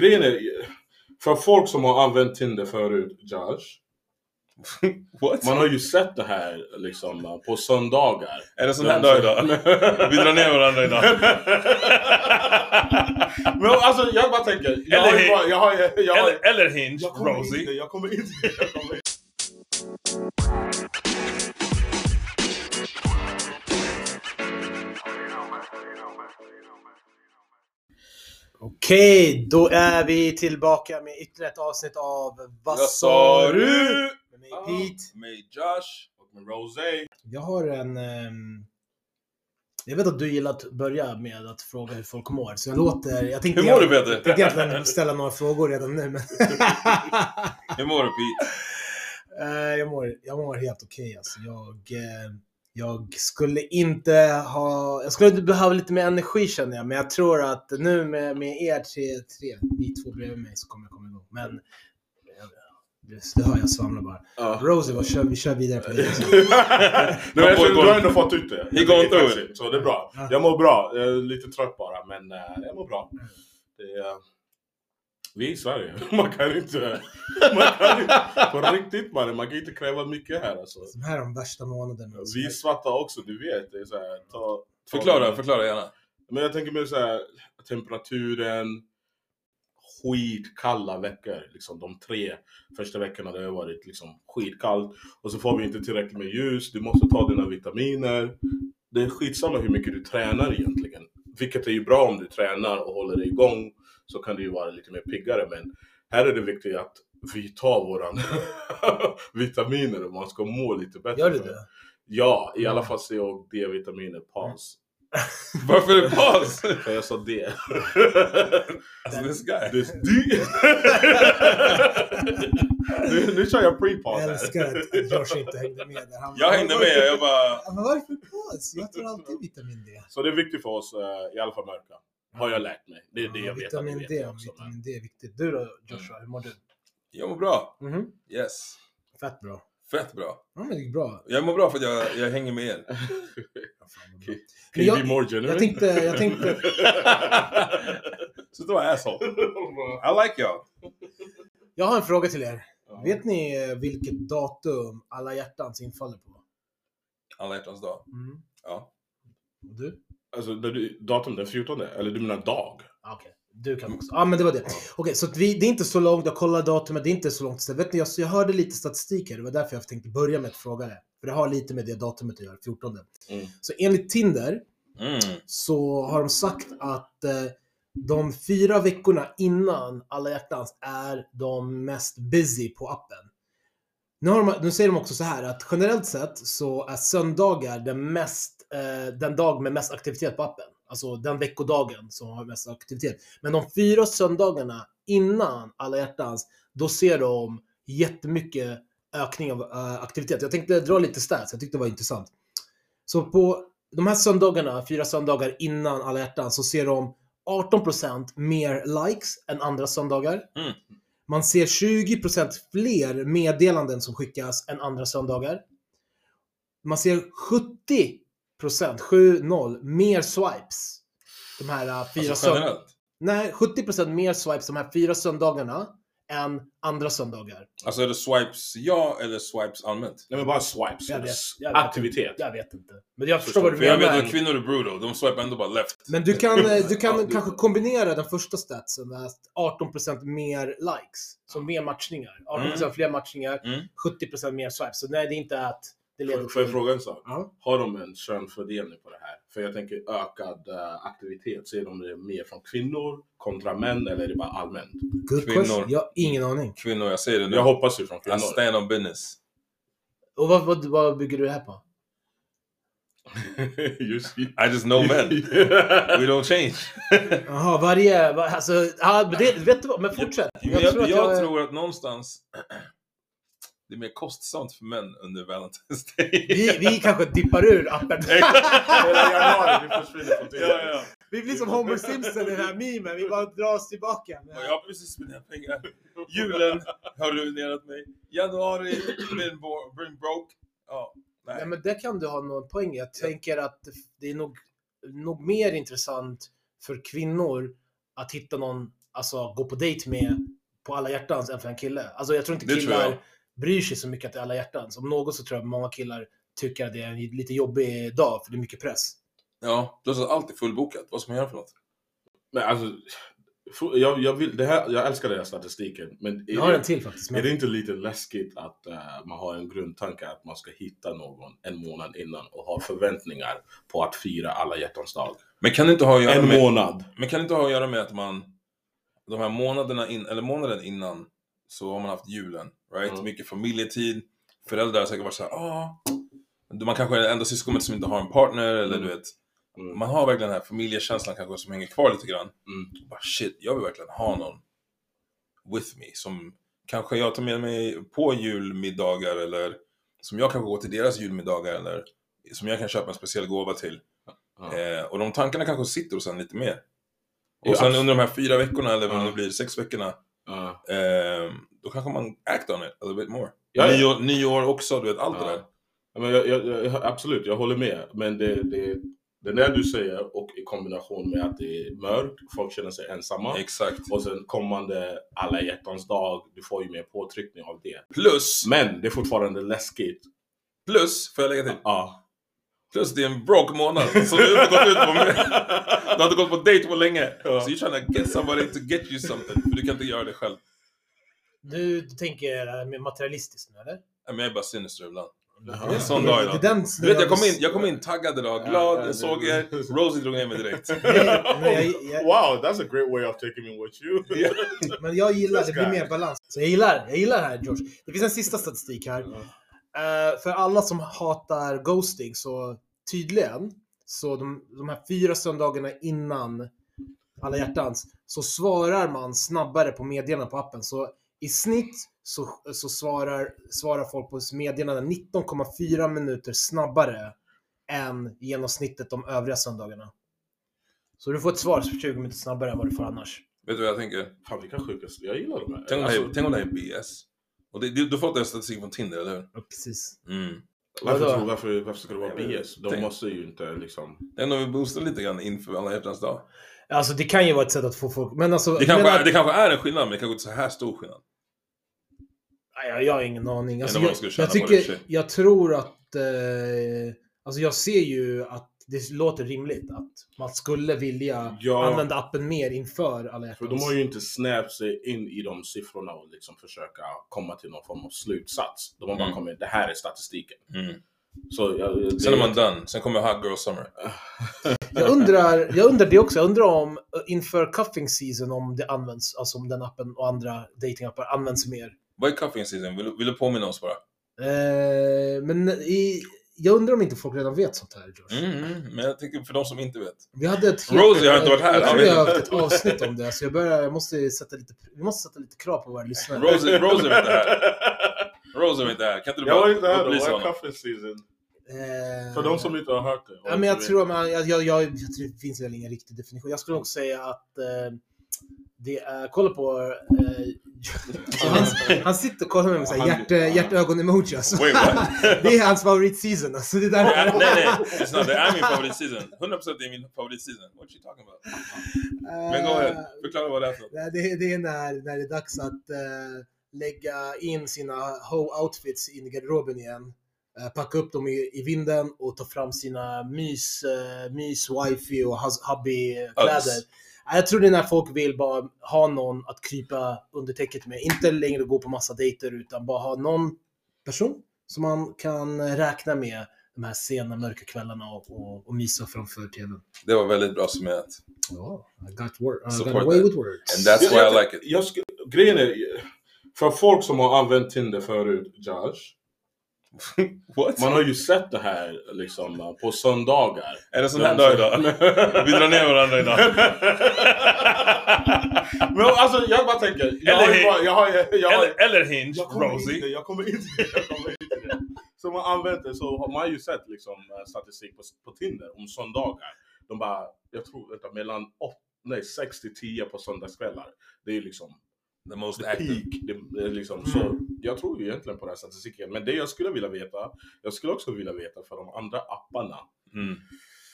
grejen är, för folk som har använt Tinder förut, Josh. Man har ju sett det här liksom på söndagar. Är det sån här dag idag? Vi drar ner varandra idag. Men alltså jag bara tänker, jag ju bara, jag har, jag, har, Eller, eller Hinge, jag kommer Rosie. inte, jag kommer inte, jag kommer inte. Okej, då är vi tillbaka med ytterligare ett avsnitt av Vad sa du? Med mig. Pete. Med Josh. Och med Rosé. Jag har en... ehm, jag vet att du gillar att börja med att fråga hur folk mår, så jag låter... Jag tänkte, Hur mår du jag, Peter? tänkte egentligen ställa några frågor redan nu, men... Hur mår du Pete? Eh, jag, mår, jag mår helt okej alltså. Jag, eh, jag skulle inte ha... Jag skulle behöva lite mer energi känner jag, men jag tror att nu med, med er tre, tre, ni två bredvid mig, så kommer jag komma igång. Men... eh, Det, hör jag svamlar bara. Ja. Rosie, vad kör, vi kör vidare på det. Nu, jag känner, du har ändå fått ut det. He gone through Så det är bra. Ja. Jag mår bra. Jag är lite trött bara, men eh, jag mår bra. Det är, vi är i Sverige. Man kan inte... Man kan inte på riktigt mannen, man kan inte kräva mycket här alltså. De här är de värsta månaderna. Vi är svarta också, du vet. Det är så här, ta, ta Förklara, förklara gärna. Men jag tänker mer så här, temperaturen, skitkalla veckor. Liksom de tre första veckorna det har varit liksom skitkallt. Och så får vi inte tillräckligt med ljus, du måste ta dina vitaminer. Det är skitsamma hur mycket du tränar egentligen. Vilket är ju bra om du tränar och håller dig igång. Så kan du ju vara lite mer piggare. Men här är det viktigt att vi tar våran vitaminer om man ska må lite bättre. Gör du det? Ja, i alla fall C och D-vitaminer, paus. Varför är det paus? För jag sa D. Alltså this guy. Det är D. nu, nu kör jag pre-paus Jag älskar att Josh inte hängde med där. Han, Jag hängde med, jag bara... Men varför paus? Jag tar alltid vitamin D. Så det är viktigt för oss eh, i alla fall mörka. Har jag lärt mig. Det är det jag vet att Vitamin vet D, också. Men... vitamin D är viktigt. Du då Joshua, hur mår du? Jag mår bra. Mhm. Yes. Fett bra. Fett bra. Ja men det gick bra. Jag mår bra för att jag, jag hänger med er. Can jag- you be more genuine? Jag tänkte, jag tänkte, Så då är asshole. I like y'all. jag har en fråga till er. Ja. Vet ni eh, vilket datum alla hjärtans infaller på? Alla hjärtans dag. Mm. Ja. Och du? Alltså, du, datum den 14? Eller du menar dag? Ah, Okej, du kan också. Ja, men det var det. Okej, så att vi, det är inte så långt, jag kollar datumet, det är inte så långt. Så vet ni, jag, så jag hörde lite statistik här, det var därför jag tänkte börja med att fråga det. För det har lite med det datumet att göra, 14. Mm. Så enligt Tinder Mm. så har de sagt att eh, de fyra veckorna innan alla hjärtans är de mest busy på appen. Nu, de, nu säger de också så här att generellt sett så är söndagar den, mest, eh, den dag med mest aktivitet på appen. Alltså den veckodagen som har mest aktivitet. Men de fyra söndagarna innan alla hjärtans, då ser de jättemycket ökning av eh, aktivitet. Jag tänkte dra lite stats, jag tyckte det var intressant. Så på de här söndagarna, fyra söndagar innan alla hjärtans, så ser de 18% mer likes än andra söndagar. Mm. Man ser 20% fler meddelanden som skickas än andra söndagar. Man ser 70%, 7-0, mer swipes. De här uh, fyra Alltså söndagarna. generellt. Nej, 70% mer swipes de här fyra söndagarna än andra söndagar. Alltså är det swipes ja eller swipes allmänt? Nej men bara swipes. Jag vet, jag vet. Aktivitet. Jag vet inte. Men jag förstår vad du För jag menar. vet att kvinnor är brutal, de swipar ändå bara left. Men du kan, eh, du kan kanske kombinera den första statsen med att 18% mer likes. Så mer matchningar. 18% fler matchningar, Mm. 70% mer swipes. Så nej, det är inte att det leder Får får jag fråga en sak? Har de en könfördelning på det här? För jag tänker ökad eh, aktivitet, ser de det mer från kvinnor kontra män eller är det bara allmänt? Good Kvinnor. question. Jag har ingen aning. Kvinnor, jag säger det nu. Jag hoppas ju från I kvinnor. stand on business. Och vad, vad, vad bygger du det här på? Just I just know men. We don't change. Jaha, varje... va- Alltså, ja, men det, vet du vad? Men fortsätt. Jag, jag, att jag är- tror att någonstans det är mer kostsamt för män under Valentine's Day. Vi, vi kanske dippar ur appen. Hela januari, vi försvinner från Tinder. ja, ja. Vi blir som Homer Simpson i den här memen. Vi bara drar oss tillbaka. Och Jag har precis spenderat pengar. Julen har ruinerat mig. Januari, been bo- been broke. Ja, Nej, nej. men det kan du ha någon poäng. Jag tänker att det är nog, nog mer intressant för kvinnor att hitta någon alltså, gå på dejt med på alla hjärtans än för en kille. Alltså jag tror inte Det tror killar jag. Bryr sig så mycket att det är alla hjärtans. Om något så tror jag att många killar tycker att det är en lite jobbig dag för det är mycket press. Ja, plus att allt är fullbokat. Vad ska man göra för något? Men alltså, jag, jag, vill, det här, jag älskar den här statistiken. Men är, Jag har en det, till faktiskt. är Men... det inte lite läskigt att eh, man har en grundtanke att man ska hitta någon en månad innan och ha förväntningar på att fira alla hjärtans dag? Men kan det inte ha att göra En med... månad! Men kan det inte ha att göra med att man, de här månaderna in, eller månaden innan, så har man haft julen, right? Mm. Mycket familjetid, föräldrar har säkert varit såhär, ah, man kanske är det enda syskonet som inte har en partner, eller Mm. du vet, Mm. man har verkligen den här familjekänslan kanske som hänger kvar lite grann. Mm. Bara shit, jag vill verkligen ha någon with me, som kanske jag tar med mig på julmiddagar, eller som jag kanske går till deras julmiddagar, eller som jag kan köpa en speciell gåva till. Ja. Eh, och de tankarna kanske sitter hos en lite mer. Och sen under de här fyra veckorna, eller vad Ja. det blir, sex veckorna, Ja. eh, då kanske man act on it a little bit more. Ja, ja. Nyår, nyår också, du vet, allt det där. Men jag, jag, jag, absolut, jag håller med. Men det, det, det där du säger och i kombination med att det är mörkt, folk känner sig ensamma. Exakt. Och sen kommande alla hjärtans dag, du får ju mer påtryckning av det. Plus, Men det är fortfarande läskigt. plus, får jag lägga till? Ja. Plus det är en broke månad, så du har inte gått ut på Du har inte gått på dejt på länge. Ja. Så you're trying to get somebody to get you something, för du kan inte göra det själv. Du, du tänker mer materialistiskt nu eller? Men jag är bara sinister ibland. Ja. Det är en sån dag idag. Du vet, jag kom in, jag kom in taggad idag, Ja, glad, ja, jag såg er, Rosie drog ner mig direkt. Jag, Wow, that's a great way of taking me with you. men jag gillar, det blir mer balans. Så jag gillar, jag gillar det här George. Det finns en sista statistik här. Eh, för alla som hatar ghosting så tydligen, så de, de här fyra söndagarna innan alla hjärtans, så svarar man snabbare på meddelanden på appen. Så i snitt så, så svarar, svarar folk på meddelanden 19,4 minuter snabbare än genomsnittet de övriga söndagarna. Så du får ett svar 20 minuter snabbare än vad du får annars. Vet du vad jag tänker? Fan vilka sjukaste, jag gillar de här. Tänk om, det, här, Alltså, tänk om det här är BS. Och det, du, fått den statistiken från Tinder, eller hur? Ja, precis. Mm. varför, tror, varför, varför ska det vara BS? De Tänk- måste ju inte liksom... Det är nog vi boostar lite grann inför alla hjärtans dag. Alltså det kan ju vara ett sätt att få folk, men alltså... Det kanske, men är, det kanske är en skillnad, men det kanske inte är så här stor skillnad. Nej, Jag, jag har ingen aning. Alltså, jag, jag, tycker, jag tror att... Eh, alltså jag ser ju att det låter rimligt att man skulle vilja Ja. använda appen mer inför alla För hjärtans. de har ju inte snäpt sig in i de siffrorna och liksom försöka komma till någon form av slutsats. De har bara Mm. kommit, det här är statistiken. Mm. Så jag, det, Sen är man done, sen kommer Hot Girl Summer. Jag undrar, jag undrar det också. Jag undrar om eh, inför cuffing season om det används, alltså om den appen och andra datingappar används mer. Vad är cuffing season? Vill, du- vill du påminna oss bara? Eh, men i, jag undrar om inte folk redan vet sånt här, Josh. Mm, mm. Men jag tycker för de som inte vet. Vi hade ett Rosie har inte varit här. Jag tror vi har haft ett avsnitt om det, så jag, börjar, jag måste sätta lite, vi måste sätta lite krav på våra lyssnare. Rosie, Rosie var inte här. Rosie var inte här. Kan inte du Jag var bara inte här då, upplysa vad är honom? cuffing season? Eh, För de som inte har hört det. Ja, men jag tror, man, jag, jag, jag, jag tror det finns väl ingen riktig definition. Jag skulle också säga att eh, det är, kolla på... Eh, han, han sitter och kollar med mig Han- hjärt, hjärtögon-emoji alltså. Wait, what? Det är hans favoritseason alltså. Det är- nej, nej. It's not. Det är min favoritseason. 100% det är min favoritseason. What are you talking about? Men gå ahead. Förklara vad det är för det, det är när, när det är dags att eh, lägga in sina ho-outfits in i garderoben igen. Eh, packa upp dem i, i vinden och ta fram sina mys, eh, mys wifi och hubby-kläder. Jag tror det är när folk vill bara ha någon att krypa under täcket med. Inte längre gå på massa dejter utan bara ha någon person som man kan räkna med de här sena mörka kvällarna och, och, och mysa framför tvn. Det var väldigt bra summerat. Ja, I got, word, I got away that. with words. And that's why I like it. Jag grejen är, för folk som har använt Tinder förut, Josh. What? Man har ju sett det här liksom på söndagar. Är det sån här dag idag? Vi drar ner varandra idag. Men alltså jag bara tänker, jag har ju bara, jag har, jag, har, Eller, eller Hinge, jag kommer Rosie. inte, jag kommer inte, jag kommer inte det. Som har använt det så har man ju sett liksom eh, statistik på, på Tinder om söndagar. De bara, jag tror vänta, mellan 8, nej, 6 till 10 på söndagskvällar. Det är ju liksom The most the active. peak. Det, det är liksom, Så jag tror ju egentligen på den här statistiken. Men det jag skulle vilja veta, jag skulle också vilja veta för de andra apparna. Mm.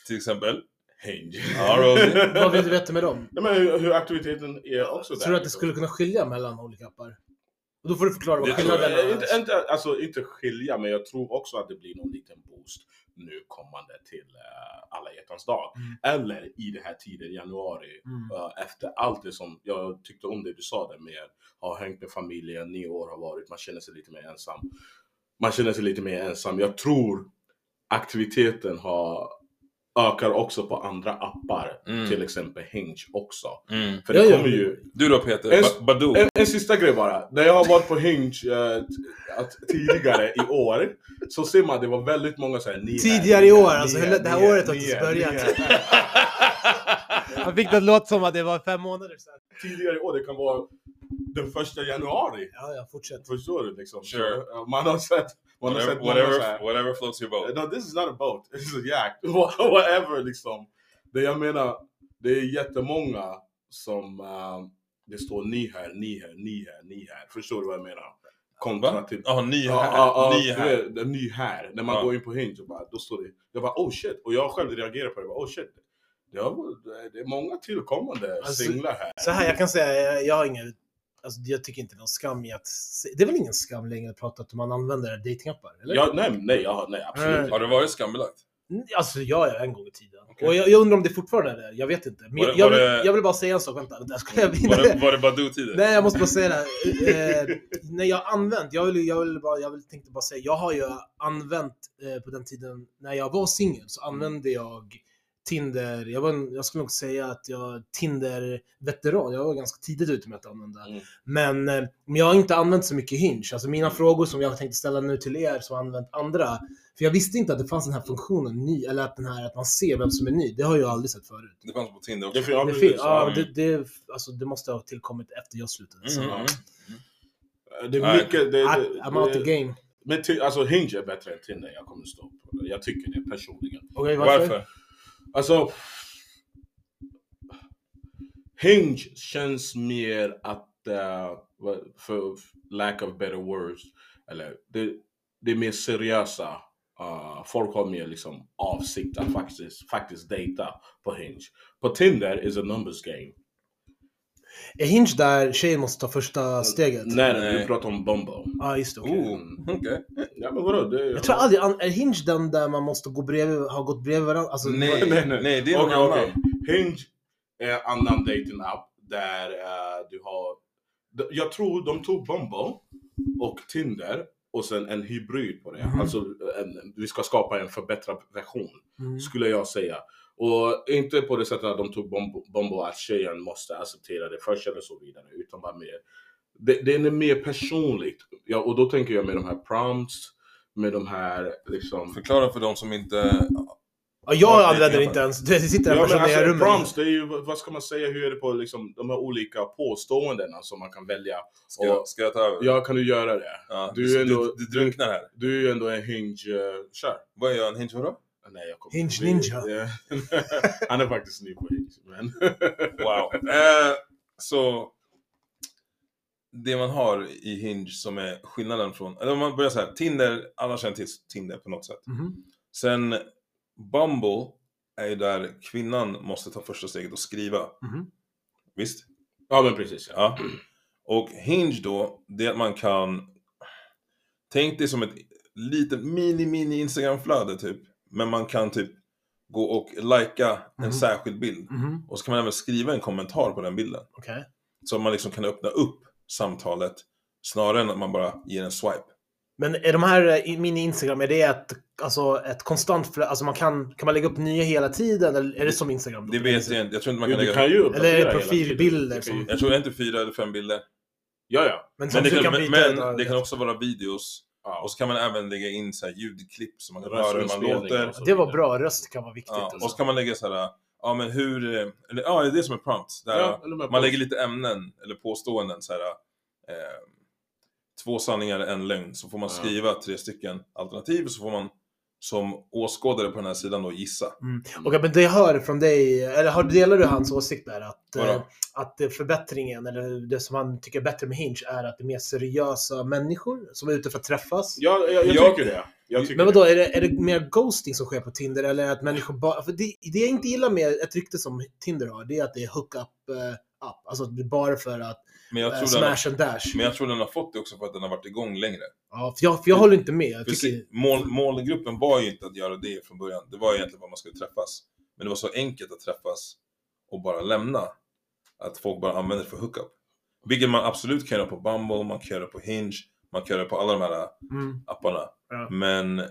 Till exempel Hinge. Vad vill du veta med dem? Nej, men hur, hur aktiviteten är också där. Tror du att det liksom. skulle kunna skilja mellan olika appar? Och då får du förklara vad skillnaden är. inte, inte, alltså inte skilja, men jag tror också att det blir någon liten boost nu kommande till uh, alla hjärtans dag. Mm. Eller i den här tiden, januari, Mm. eh, efter allt det som, jag tyckte om det du sa där med ha hängt med familjen, nio år har varit, man känner sig lite mer ensam. Man känner sig lite mer ensam. Jag tror aktiviteten har ökar också på andra appar, Mm. till exempel Hinge också. Mm. För Ja, det ja. kommer ju, Du då Peter, En- ba Badoo? en, en sista grej bara. När jag har varit på Hinge eh, att tidigare i år så ser man att det var väldigt många så här, ni här, Tidigare ni i år, ni alltså, här, hela- det här året har inte börjat. Han fick det att låta som att det var fem månader sedan. Tidigare i år, det kan vara den första januari. Ja, ja, fortsätt. Förstår du liksom? Sure. Så, man har sett, Whatever, så whatever, här, whatever floats your boat. No, this is not a boat. This is a yacht. Whatever liksom. Det jag menar, det är jättemånga som eh, det står ni här, ni här, ni här, ni här. Förstår du vad jag menar? Kontra till... Ja, ny Ja, här. ja, ny du här. det ny här. När man Ja. går in på Hinge och bara, då står det, jag bara oh shit. Och jag själv reagerar på det, bara, oh shit. Det, det är många tillkommande Alltså, singlar här. Så här, jag kan säga, jag, jag har ingen... Alltså, jag tycker inte det är någon skam i att... Det är väl ingen skam längre att prata att man använder datingappar? Eller? Ja, nej, nej, ja, nej absolut Nej. inte. Har det varit skambelagt? Mm, Alltså, ja, ja, en gång i tiden. Okej. Och jag, jag undrar om det fortfarande är det. Jag vet inte. Men Var jag, jag, var vill, det- jag vill bara säga en sak. Vänta, där ska jag Var det, var det Badoo-tider? Nej, jag måste bara säga det. Eh, när jag har använt, jag vill, jag vill bara, jag vill, tänkte bara säga, jag har ju använt eh, på den tiden när jag var singel så använde jag Tinder. Jag, var, en- jag skulle nog säga att jag Tinder-veteran. Jag var ganska tidigt ute med att använda. Mm. Men, eh, men jag har inte använt så mycket Hinge. Alltså mina frågor som jag tänkte ställa nu till er som har använt andra. För jag visste inte att det fanns den här funktionen ny, eller att, den här, att man ser vem som är ny. Det har jag aldrig sett förut. Det fanns på Tinder Det också. för- ja, Det, fel. ja, Mm. det, det, alltså, det måste ha tillkommit efter jag slutade. Så. Mm, mm. Det är mycket... Det, I, det, I'm out the det, game. men alltså Hinge är bättre än Tinder, jag kommer stå på det. Jag tycker det personligen. Okej, varför? Varför? Alltså... Hinge känns mer att, uh, för lack of better words, eller det, det är mer seriösa. Uh, folk har mer liksom avsikt att faktiskt, faktiskt dejta på Hinge. På Tinder is a numbers game. Är Hinge där tjejen måste ta första steget? Nej, nej, du pratar om Bumble. Ja, just det. okej. Oh, okej. Ja men vadå? Det, Jag tror aldrig, är Hinge den där man måste gå bredvid, ha gått bredvid varandra? Alltså, Nej, nej, nej. nej, det är någon Okej, annan. okej. Hinge är annan dating app där eh, du har... Jag tror de tog Bumble och Tinder och sen en hybrid på det. Mhm. Alltså en, vi ska skapa en förbättrad version, Mm. skulle jag säga. Och inte på det sättet att de tog Bumble, Bumble att tjejen måste acceptera det först eller så vidare, utan bara mer... Det, det är mer personligt. Ja, och då tänker jag med de här prompts, med de här liksom... Förklara för de som inte... Ja, jag Ja, använder det- inte ens, det sitter en Ja, person men i alltså, rummet. prompts, det är ju, vad ska man säga, hur är det på liksom, de här olika påståendena som man kan välja? Ska, jag- Och- ska jag ta över? Ja, kan du göra det? Ja, Du du, är ändå- du, du drunknar här. Du är ju ändå en hinge, uh, kör. Vad är jag, en hinge vadå? Nej, jag kommer Hinge ninja. Ja. Han är faktiskt ny på hinge, men... Wow. eh, så det man har i Hinge som är skillnaden från, eller om man börjar så här, Tinder, alla känner till Tinder på något sätt. Mhm. Sen Bumble är ju där kvinnan måste ta första steget och skriva. Mhm. Visst? ja, men precis. Ja. Och Hinge då, det är att man kan... Tänk dig som ett litet mini-mini Instagram-flöde typ. Men man kan typ gå och lajka en Mhm. särskild bild. Mhm. Och så kan man även skriva en kommentar på den bilden. Okej. Så man liksom kan öppna upp samtalet snarare än att man bara ger en swipe. Men är de här eh, i min Instagram, är det ett, alltså ett konstant flöde? Alltså man kan, kan man lägga upp nya hela tiden? Eller är det som Instagram? då? Det vet jag inte. Jag tror inte man Jo, kan du lägga... kan ju Eller är det profilbilder som- Jag tror det är inte fyra eller fem bilder. Ja, ja. Men Men det kan, men det kan också vara videos. Ja. Och så kan man även lägga in så här ljudklipp så man kan höra hur man låter. Det var bra, röst kan vara viktigt. Ja, alltså. och så kan man lägga så här, ja men hur, eller ja det är det som är prompt. Där Ja, man på- lägger lite ämnen eller påståenden så här. Eh, två sanningar, en lögn. Så får man Ja. skriva tre stycken alternativ och så får man som åskådare på den här sidan då gissa. Mm. Och men det jag hör från dig, eller har, delar du hans åsikt där? Att, eh, att eh, förbättringen, eller det som han tycker är bättre med Hinge, är att det är mer seriösa människor som är ute för att träffas? Ja, jag, jag Jag- tycker det. Jag tycker Men vadå, är det, är det mer ghosting som sker på Tinder eller att människor bara... För det, det jag inte gillar med ett rykte som Tinder har, det är att det är hookup up. Alltså bara för att Men jag, eh, tror smash and dash. men jag tror den har fått det också för att den har varit igång längre. Ja, för jag, för jag håller inte med. Jag tycker, mål, målgruppen var ju inte att göra det från början. Det var egentligen vad man skulle träffas. Men det var så enkelt att träffas och bara lämna. Att folk bara använder det för hookup. Vilket man absolut kan göra på Bumble, man kan göra på Hinge, man kan göra på alla de här mm, apparna. Ja. Men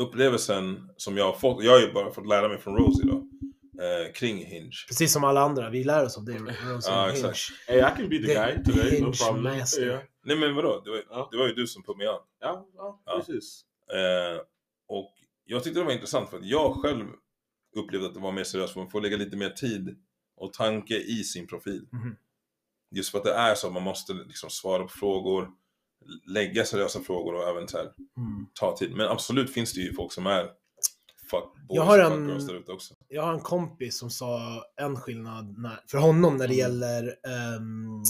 upplevelsen som jag har fått, jag har ju bara fått lära mig från Rosie då, eh, kring Hinge. precis som alla andra, vi lär oss av det. Ja, exakt. Hey, I can be the The guy today, no problem. master. Ja, Nej men vadå, det var, Ja. det var ju du som put me on. ja, ja, Ja. precis. Eh, och jag tyckte det var intressant för att jag själv upplevde att det var mer seriöst för man får lägga lite mer tid och tanke i sin profil. Mhm. Just för att det är så att man måste liksom svara på frågor, lägga seriösa frågor och även så här, Mm. ta tid. Men absolut finns det ju folk som är fuck boys Jag har och en- fuck girls där också. Jag har en kompis som sa en skillnad när, för honom när det Mm. gäller ehm,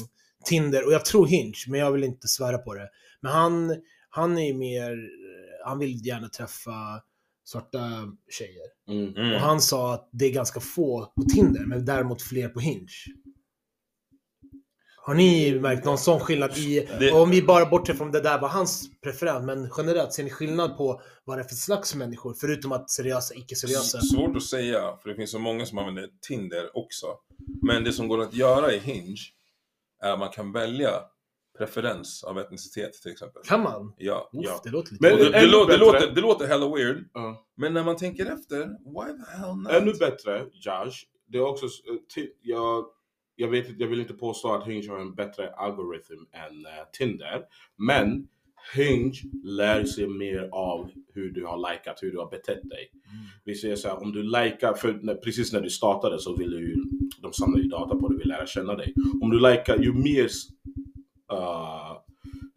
Tinder, och jag tror Hinge, men jag vill inte svära på det. Men han, han är ju mer, han vill gärna träffa svarta tjejer. Mm. Mm. Och han sa att det är ganska få på Tinder, men däremot fler på Hinge. Har ni märkt någon sån skillnad i, Det- om vi bara bortser från det där var hans preferens, men generellt ser ni skillnad på vad det är för slags människor, förutom att seriösa, icke-seriösa? Svårt att säga, för det finns så många som använder Tinder också. Men det som går att göra i Hinge är att man kan välja preferens av etnicitet till exempel. Kan man? Ja. Uff, Ja. det låter lite... Men- det, det, ännu låter, det, låter, det låter hella weird, Ja. men när man tänker efter, why the hell not? Ännu bättre, Josh. Det är också, jag, jag, vet, jag vill inte påstå att Hinge har en bättre algoritm än eh, Tinder. Men Hinge lär sig mer av hur du har likat, hur du har betett dig. Vi säger så här, om du likar, för när, precis när du startade så vill du ju, de samlar ju data på dig, vill lära känna dig. Om du likar, ju mer uh,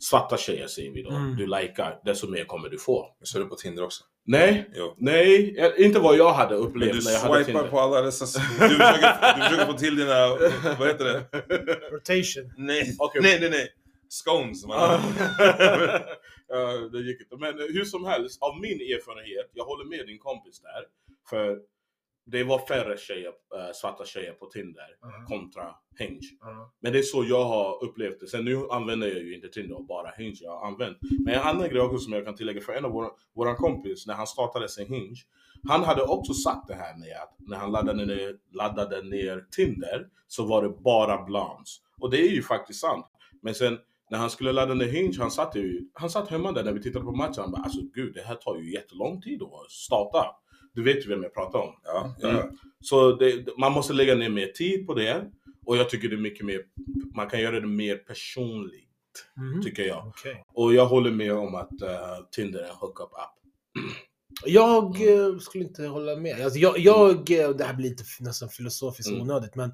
svarta tjejer säger vi då, Mm. du likar, desto mer kommer du få. Men så är det på Tinder också. Nej, Jo. nej, eh, inte vad jag hade Men upplevt du när jag hade swipar Tinder. på alla dessa... Du försöker, du försöker få till dina... Vad heter det? Rotation. Nej, Okej. nej, nej, nej. Scones. Man, det gick inte. Men hur som helst, av min erfarenhet, jag håller med din kompis där. För det var färre tjejer, eh, svarta tjejer på Tinder kontra Hinge. Men det är så jag har upplevt det. Sen nu använder jag ju inte Tinder och bara Hinge jag har använt. Men en annan grej också som jag kan tillägga för en av våra, våran kompis när han startade sin Hinge. Han hade också sagt det här med att när han laddade ner, laddade ner Tinder så var det bara blondes. Och det är ju faktiskt sant. Men sen när han skulle ladda ner Hinge, han satt ju, han satt hemma där när vi tittade på matchen. Han bara alltså gud det här tar ju jättelång tid att starta. Du vet ju vem jag pratar om. ja, ja. Mm. Så det, man måste lägga ner mer tid på det. Och jag tycker det är mycket mer, man kan göra det mer personligt, Mhm. tycker jag. Okej. Och jag håller med om att eh, Tinder är en hookup app. Jag eh, skulle inte hålla med. Alltså, jag, jag, eh, det här blir lite nästan filosofiskt Mm. onödigt, men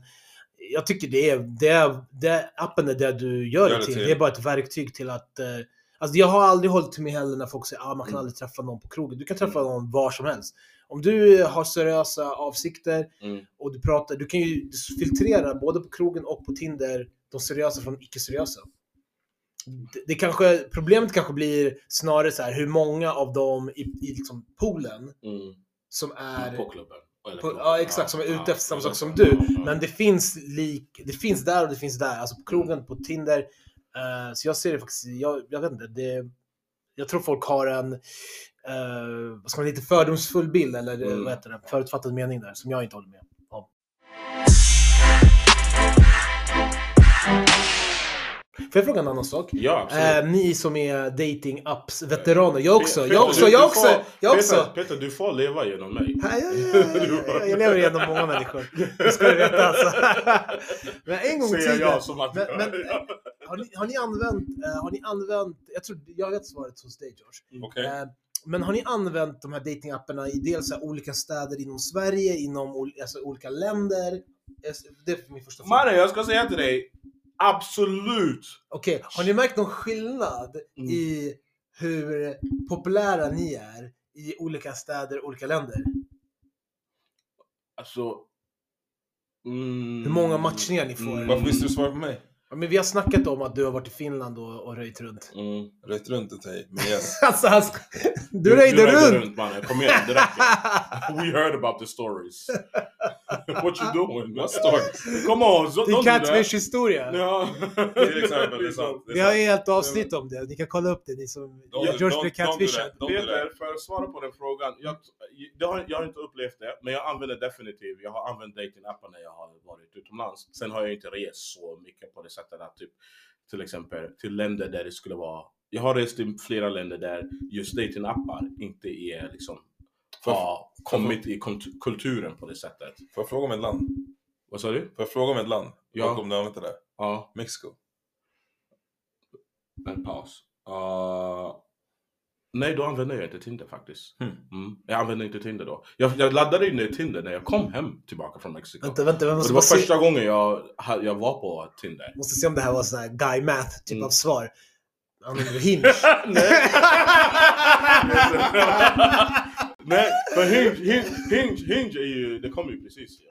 jag tycker det är, det är, det är appen är det du gör, det till. Det är bara ett verktyg till att... Alltså jag har aldrig hållit med heller när folk säger att ah, man kan Mm. aldrig träffa någon på krogen. Du kan träffa någon var som helst. Om du har seriösa avsikter Mm. och du pratar, du kan ju filtrera både på krogen och på Tinder de seriösa från icke-seriösa. Det, det kanske, problemet kanske blir snarare så här hur många av dem i, i liksom poolen Mm. som är... På klubben. På, klubben. ja, exakt. Som är ute ja, efter samma sak som du. ja. Men det finns lik... Det finns där och det finns där. Alltså på krogen, på Tinder. Eh, så jag ser det faktiskt... Jag, jag vet inte. Det, jag tror folk har en... Uh, vad ska man lite fördomsfull bild eller Mm. vad heter det? Förutfattad mening där som jag inte håller med om. Får jag fråga en annan sak? Ja, absolut. Eh, ni som är dating apps veteraner. Jag också. Peter, Jag också. du- Jag du också. får- Jag Peter, också. Peter, du får leva genom mig. Ja, ja, ja, ja, ja, Jag lever genom många människor. Det ska du veta alltså. Men en gång i tiden. jag som att... Men, men, har, ni, har ni använt, eh, har ni använt, jag tror, jag vet svaret hos dig George. Okej. Eh, men har ni använt de här datingapparna i dels olika städer inom Sverige, inom alltså, olika länder? Eh, Det är min första fråga. Mannen, jag ska säga till dig. Absolut! Okej, har ni märkt någon skillnad Mm. i hur populära ni är i olika städer, olika länder? Alltså... Mm, Hur många matchningar ni får? Mm. Varför visste du svara på mig? Ja, men vi har snackat om att du har varit i Finland och, och röjt runt. Mm. Rätt runt ett hej, men yes. Alltså, han ska... du röjde runt! mannen, kom igen, det räcker. We heard about the stories. What you doing? What stories? Come on, so, do that. catfish-historia. Ja. Till exempel, det är sant. Det är Vi har helt avsnitt om det. Ni kan kolla upp det, ni som... Don't- George blev catfishad. Peter, för att svara på den frågan. Jag, det har, jag har inte upplevt det, men jag använder definitivt. Jag har använt datingappar när jag har varit utomlands. Sen har jag inte rest så mycket på det sättet att typ till exempel till länder där det skulle vara. Jag har rest till flera länder där just datingappar inte är liksom Får- har kommit i kulturen på det sättet. Får jag fråga om ett land? Vad sa du? Får jag fråga om ett land? Ja. Bakom du använt det där? Ja, Mexiko. en paus. Uh, nej, då använder jag inte Tinder faktiskt. Hmm. Mm. Jag använder inte Tinder då. Jag, jag laddade in ner Tinder när jag kom hem tillbaka från Mexiko. Vänta, vänta, måste det var se, första gången jag, jag var på Tinder. måste se om det här var sån här guy math typ Mm. av svar. Använder du hinge? Nej, för Hinge, Hinge, Hinge, Hinge är ju, det kom ju precis. Ja.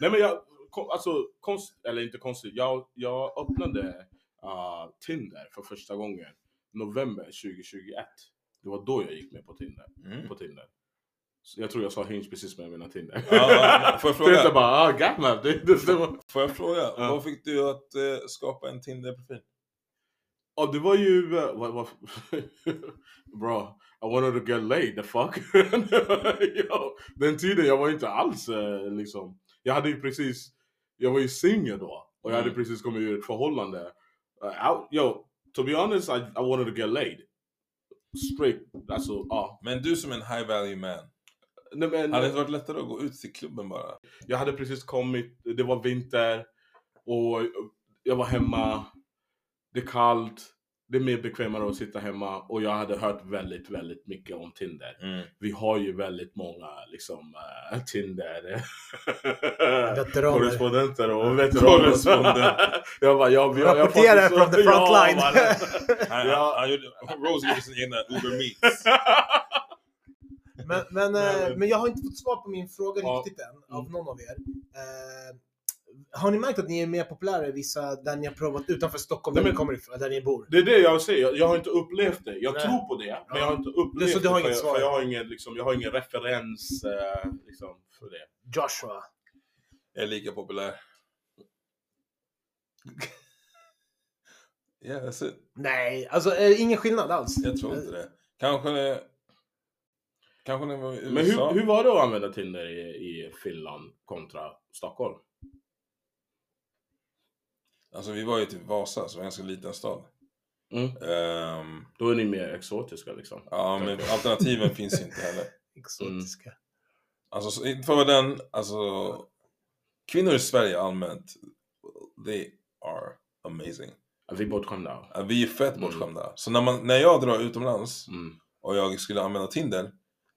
Nej men jag, kom, alltså konst, eller inte konstigt, jag, jag öppnade uh, Tinder för första gången november 2021. Det var då jag gick med på Tinder. Mm. På Tinder. Så jag tror jag sa Hinge precis med mina Tinder. Ja, får jag fråga? Jag bara, ah, gammal. Det, det, det var... Får jag fråga? Ja. Vad fick du att eh, skapa en Tinder-profil? Ja, det var ju... Uh, vad, vad, bro, I wanted to get laid, the fuck. Yo, den tiden jag var inte alls eh, liksom... Jag hade ju precis... Jag var ju singel då. Och jag hade Mm. precis kommit ur ett förhållande. Uh, out, yo, to be honest, I, I wanted to get laid. Straight, alltså, ja. Men du som en high value man. Nej, men, Hade det inte varit lättare att gå ut till klubben bara? Jag hade precis kommit, det var vinter och jag var hemma. Det är kallt, det är mer bekvämare att sitta hemma och jag hade hört väldigt, väldigt mycket om Tinder. Mm. Vi har ju väldigt många liksom uh, Tinder Veteraner. korrespondenter och veteraner. Jag bara, ja, vi har, jag Rapporterar det så- from the front Ja, line. Rose gjorde sin egna Uber Meets. Men, eh, men- men jag har inte fått svar på min fråga riktigt än, av någon av er. Har ni märkt att ni är mer populära i vissa där ni har provat utanför Stockholm, Nej, där, men- ni kommer ifrån, där ni bor? Det är det jag säger, jag, jag har inte upplevt det. Jag Nej. tror på det, men jag har inte upplevt så du har det. inget för, svar? för jag har ingen, liksom, jag har ingen referens eh, liksom, för det. Joshua. Jag är lika populär. Yeah, that's it. Nej, alltså eh, ingen skillnad alls. Jag tror inte det. Kanske det... Kanske när vi var i USA. Men hur, hur var det att använda Tinder i, i Finland kontra Stockholm? Alltså vi var ju typ Vasa, som är en ganska liten stad. Mm. Ehm, Då är ni mer exotiska liksom. ja, men alternativen finns inte heller. Exotiska. Alltså, så, inte för att vara den, alltså... Kvinnor i Sverige allmänt, they are amazing. Vi är bortskämda. Ja, Vi är fett Mm. bortskämda. Så när, man, när jag drar utomlands Mm. och jag skulle använda Tinder,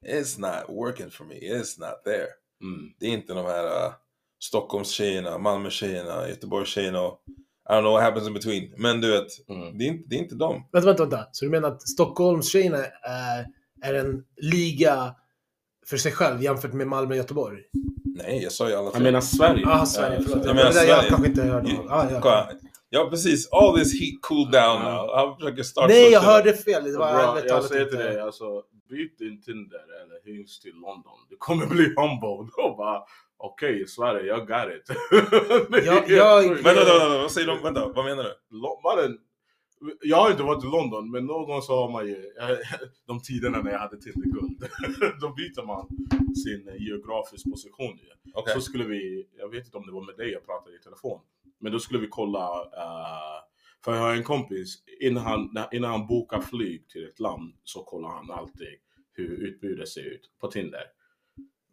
it's not working for me, it's not there. Mm. Det är inte de här uh, Stockholmstjejerna, Malmötjejerna, Göteborgstjejerna och I don't know what happens in between. Men du vet, Mm. det är inte, det är inte dem. Vänta, vänta, vänta. Så du menar att Stockholmstjejerna är, är en liga för sig själv jämfört med Malmö och Göteborg? Nej, jag sa ju alla Jag tre. menar Sverige. Ja, Sverige. Förlåt. så- Jag, menar där jag Sverige. kanske inte hörde. Ja, Ah, ja. Ja, precis. All this heat cool down now. Han försöker starta... Nej, jag hörde fel. Det var Bra, jag säger till dig, alltså, byt din Tinder eller Hinge till London. Du kommer bli humbled. Och bara, okej Sverige, jag got it. Jag- jag-. Vänta, vänta, vänta, vad säger de? Vänta, vad menar du? Mannen, jag har inte varit i London, men någon gång så har man ju, de tiderna när jag hade Tinder guld, då byter man sin eh, geografisk position ju. Okej. Så skulle vi, jag vet inte om det var med dig jag pratade i telefon, men då skulle vi kolla, eh, för jag har en kompis, innan han, innan han bokar flyg till ett land så kollar han alltid hur utbudet ser ut på Tinder.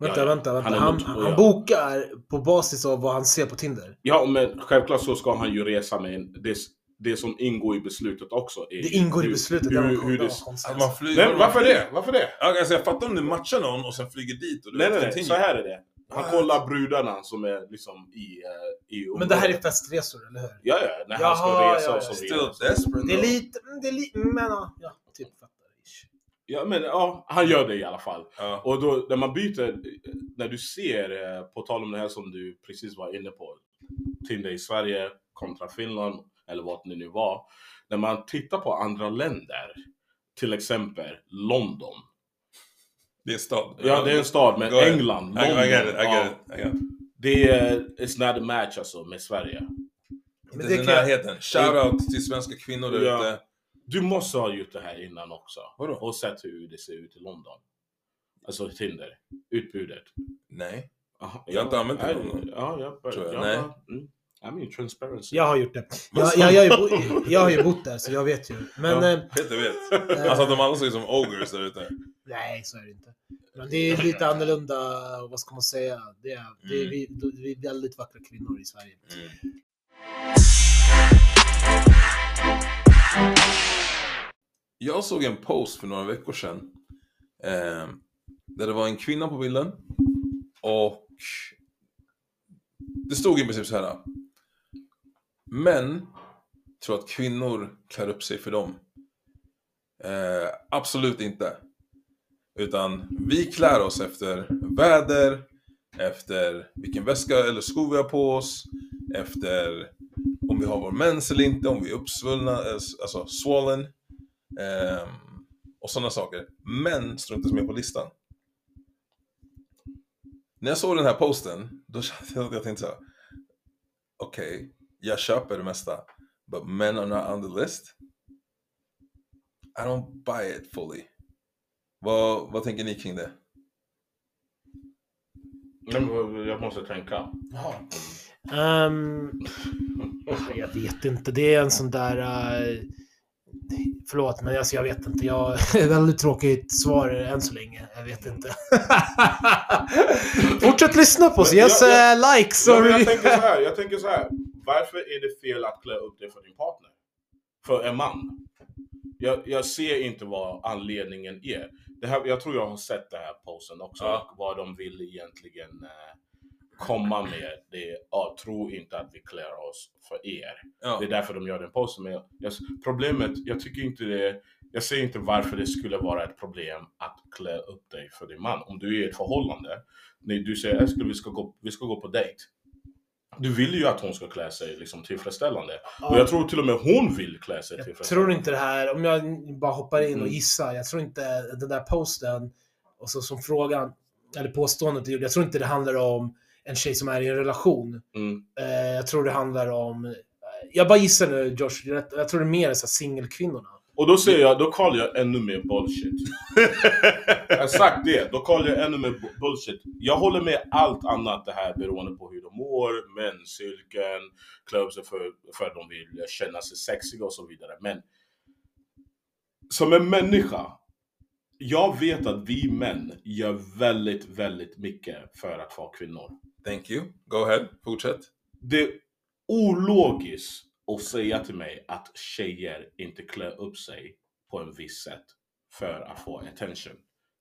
Vänta, Ja, vänta, vänta. Han Han, han, bokar på basis av vad han ser på Tinder. Ja, men självklart så ska han ju resa med en, det, det som ingår i beslutet också. Är Det ingår i hur- beslutet. Hur, var- hur, det. Att man flyger... Nej, varför det? Varför det? Alltså, jag fattar om du matchar någon och sen flyger dit och du Nej, nej, nej. Så här är det. Han kollar brudarna som är liksom i, eh, i Men det här är festresor, eller hur? Ja, ja. När han Jaha, ska resa ja, och så Still vidare. desperate Det är lite... mm, Det är lite... Men ja, typ. Ja, men ja, han gör det i alla fall. Ja. Och då när man byter, när du ser, eh, på tal om det här som du precis var inne på, Tinder i Sverige kontra Finland, eller vad det nu var. När man tittar på andra länder, till exempel London. Det är en stad. Ja, det är en stad, men Go ahead. England, I, London. I get it, I get it. I get it. Det är, it's not a match alltså med Sverige. Men det jag- närheten. Shoutout till svenska kvinnor där Ja. ute. Du måste ha gjort det här innan också. Vadå? Och sett hur det ser ut i London. Alltså Tinder, utbudet. Nej. Aha, Jag har inte använt det ja, någon gång. Ja, jag, bör, Tror jag. jag, Nej. bara, mm, I mean transparency. Jag har gjort det. Jag, jag, jag, har ju bo- jag har ju bott där, så jag vet ju. Men... ja, eh, helt jag vet. Alltså att de alla ser ut som ogres där ute. Nej, så är det inte. Men det är lite annorlunda, vad ska man säga? Det är, det är, Mm. vi, vi är väldigt vackra kvinnor i Sverige. Mm. Jag såg en post för några veckor sedan. Eh, där det var en kvinna på bilden. Och det stod i princip så här. Män tror att kvinnor klär upp sig för dem. Eh, absolut inte. Utan vi klär oss efter väder, efter vilken väska eller sko vi har på oss, efter om vi har vår mens eller inte, om vi är uppsvullna, eh, alltså swollen. Eh, och sådana saker. Män står inte med på listan. När jag såg den här posten, då kände jag att jag tänkte såhär, okej, Okej, jag köper det mesta. But men are not on the list. I don't buy it fully. Vad, vad tänker ni kring det? Nej, men Jag måste tänka. Ehm, jag vet inte, det är en sån där... eh, förlåt, men alltså, jag vet inte. Jag väldigt tråkigt svar än så länge. Jag vet inte. Fortsätt lyssna på oss. Ge oss jag- jag- eh, likes Ja, och... men jag tänker så här, jag tänker så här. Varför är det fel att klä upp dig för din partner? För en man? Jag, jag ser inte vad anledningen är. Det här, jag tror jag har sett det här posten också, Ja. vad de vill egentligen eh, komma med. Det är, ja, tro inte att vi klär oss för er. Ja, Det är därför de gör den posten. Men jag, jag, problemet, jag tycker inte det, jag ser inte varför det skulle vara ett problem att klä upp dig för din man. Om du är i ett förhållande, när du säger älskling vi ska gå, vi ska gå på dejt. Du vill ju att hon ska klä sig liksom tillfredsställande. Och jag tror till och med hon vill klä sig Jag tillfredsställande. tror inte det här, om jag bara hoppar in och Mm. gissar, jag tror inte den där posten, och så som frågan, eller påståendet du gjorde, jag tror inte det handlar om en tjej som är i en relation. Mm. Eh, jag tror det handlar om, eh, jag bara gissar nu Josh, jag, jag tror det är mer så här singelkvinnorna. Och då säger jag, då kallar jag ännu mer bullshit. jag sagt det, då kallar jag ännu mer bu- bullshit. Jag håller med allt annat det här beroende på hur de mår, upp sig för, för att de vill känna sig sexiga och så vidare. Men som en människa, jag vet att vi män gör väldigt, väldigt mycket för att få kvinnor. Thank you. Go ahead. Fortsätt. Det är ologiskt att säga till mig att tjejer inte klär upp sig på en viss sätt för att få attention.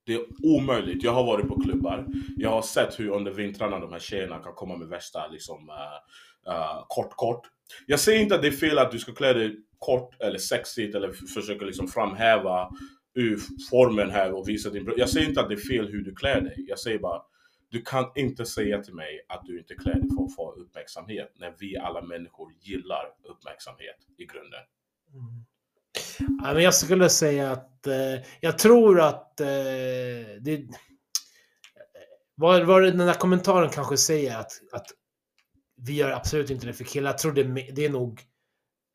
Det är omöjligt. Jag har varit på klubbar. Jag har sett hur under vintrarna de här tjejerna kan komma med värsta liksom uh, uh, kort kort. Jag säger inte att det är fel att du ska klä dig kort eller sexigt eller försöka liksom framhäva ur formen här och visa din. Jag säger inte att det är fel hur du klär dig. Jag säger bara du kan inte säga till mig att du inte klär dig för att få uppmärksamhet när vi alla människor gillar uppmärksamhet i grunden. Mm. Ja, men jag skulle säga att eh, jag tror att eh, det... Eh, vad, vad den där kommentaren kanske säger att, att vi gör absolut inte det för killar. Jag tror det, är det är nog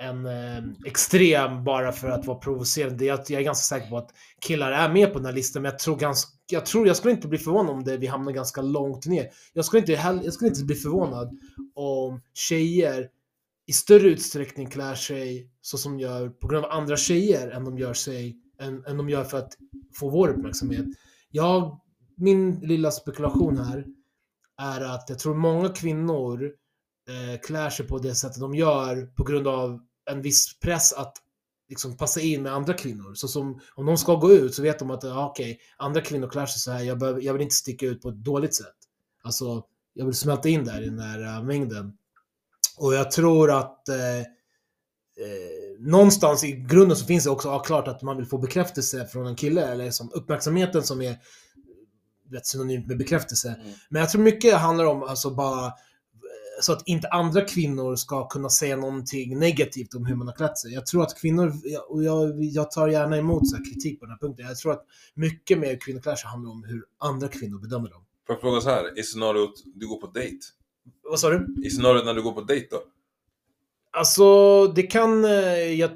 en eh, extrem bara för att vara provocerande. Jag, jag är ganska säker på att killar är med på den här listan, men jag tror ganska... Jag, tror, jag skulle inte bli förvånad om det, vi hamnar ganska långt ner. Jag skulle, inte, jag skulle inte bli förvånad om tjejer i större utsträckning klär sig så som de gör på grund av andra tjejer än de gör, sig, än, än de gör för att få vår uppmärksamhet. Jag, min lilla spekulation här är att jag tror många kvinnor eh, klär sig på det sättet de gör på grund av en viss press att liksom passa in med andra kvinnor. Så som om de ska gå ut så vet de att ah, okej, andra kvinnor klär sig så här, jag, behöver, jag vill inte sticka ut på ett dåligt sätt. Alltså, jag vill smälta in där i den där eh, mängden. Och jag tror att eh, eh, någonstans i grunden så finns det också ja, klart att man vill få bekräftelse från en kille, eller som uppmärksamheten som är rätt synonymt med bekräftelse. Mm. Men jag tror mycket handlar om alltså bara så att inte andra kvinnor ska kunna säga någonting negativt om hur man har klätt sig. Jag tror att kvinnor, och jag, jag tar gärna emot så här kritik på den här punkten, jag tror att mycket med hur kvinnor klär sig handlar om hur andra kvinnor bedömer dem. Får jag fråga så här, i scenariot du går på dejt? Vad sa du? I scenariot när du går på dejt då? Alltså, det kan... eh, Jag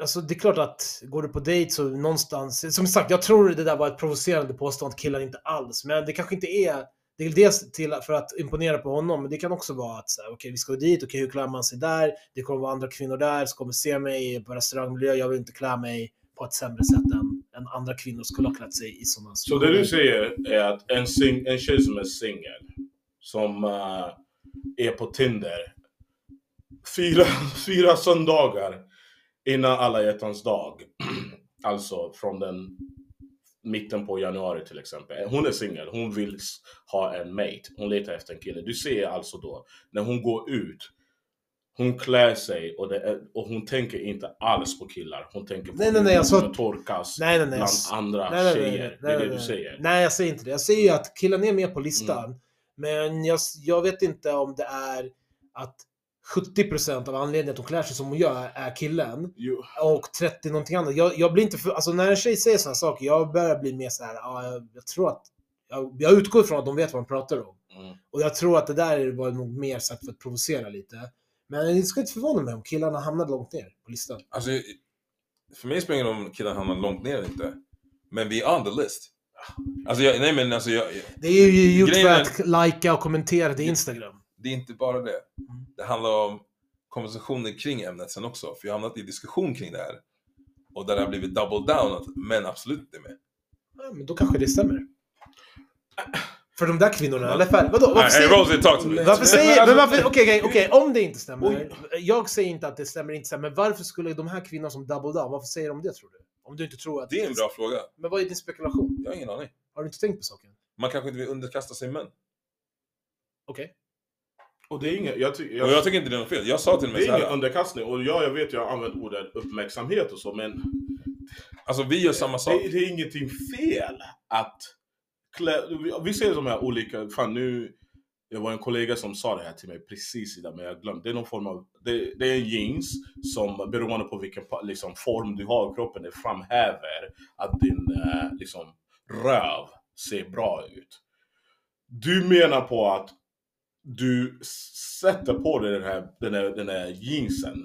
alltså, det är klart att går du på dejt så någonstans... Som sagt, jag tror det där var ett provocerande påstående att killar inte alls. Men det kanske inte är... Det är dels till för att imponera på honom, men det kan också vara att okej, vi ska gå dit, okej, hur klär man sig där? Det kommer vara andra kvinnor där som kommer se mig på restaurangmiljö. Jag vill inte klä mig på ett sämre sätt än, än andra kvinnor skulle ha klätt sig i sådana Så det du säger är att en, sing- en tjej som är singel, som eh, är på Tinder, fyra, fyra söndagar innan alla hjärtans dag, alltså från den mitten på januari till exempel. Hon är singel, hon vill ha en mate, hon letar efter en kille. Du ser alltså då, när hon går ut, hon klär sig och, är, och hon tänker inte alls på killar. Hon tänker på Nej, nej, nej, hur sa hon torkas Nej, nej, nej. bland jag- andra Nej, nej, tjejer. nej, det är det du säger. Nej, jag säger inte det. Jag säger ju att killen är med på listan. Mm. Men jag, jag vet inte om det är att 70% av anledningen att hon klär sig som hon gör är killen. Jo. Och 30 någonting annat. Jag, jag blir inte för, Alltså när en tjej säger sådana saker, jag börjar bli mer så här. Ja, jag, jag tror att... Jag, jag utgår ifrån att de vet vad de pratar om. Mm. Och jag tror att det där var nog mer sagt för att provocera lite. Men det ska inte förvåna mig om killarna hamnar långt ner på listan. Alltså, för mig spelar det ingen roll om killen hamnar långt ner eller inte. Men vi är on the list. Alltså, jag, nej men alltså, jag, Det är ju gjort för att likea och kommentera till Instagram. Det är inte bara det. Det handlar om konversationer kring ämnet sen också. För jag har hamnat i diskussion kring det här. Och där det har blivit double down att män absolut inte är med. Ja, men då kanske det stämmer. För de där kvinnorna, eller för, vadå? Varför hey, säger, Rosie, talk to me. varför säger, Men varför, okej, okej, okej, om det inte stämmer. Jag säger inte att det stämmer, inte stämmer, men varför skulle de här kvinnorna som double down, varför säger de det tror du? Om du inte tror att... Det är en bra fråga. Men vad är din spekulation? Jag har ingen aning. Har du inte tänkt på saken? Man kanske inte vill underkasta sig män. Okej. Och det är inget, jag, ty- Och jag tycker inte det är något fel. Jag sa till det mig är så ingen underkastning. Och ja, jag vet jag har använt ordet uppmärksamhet och så, men Alltså vi gör samma sak. det, det är ingenting fel att klä, vi, ser de här olika, fan nu, det var en kollega som sa det här till mig precis idag, men jag glömde. Det är någon form av, det, det är en jeans som beroende på vilken liksom, form du har i kroppen, det framhäver att din eh, liksom, röv ser bra ut. Du menar på att du sätter på dig den här, den här, den här jeansen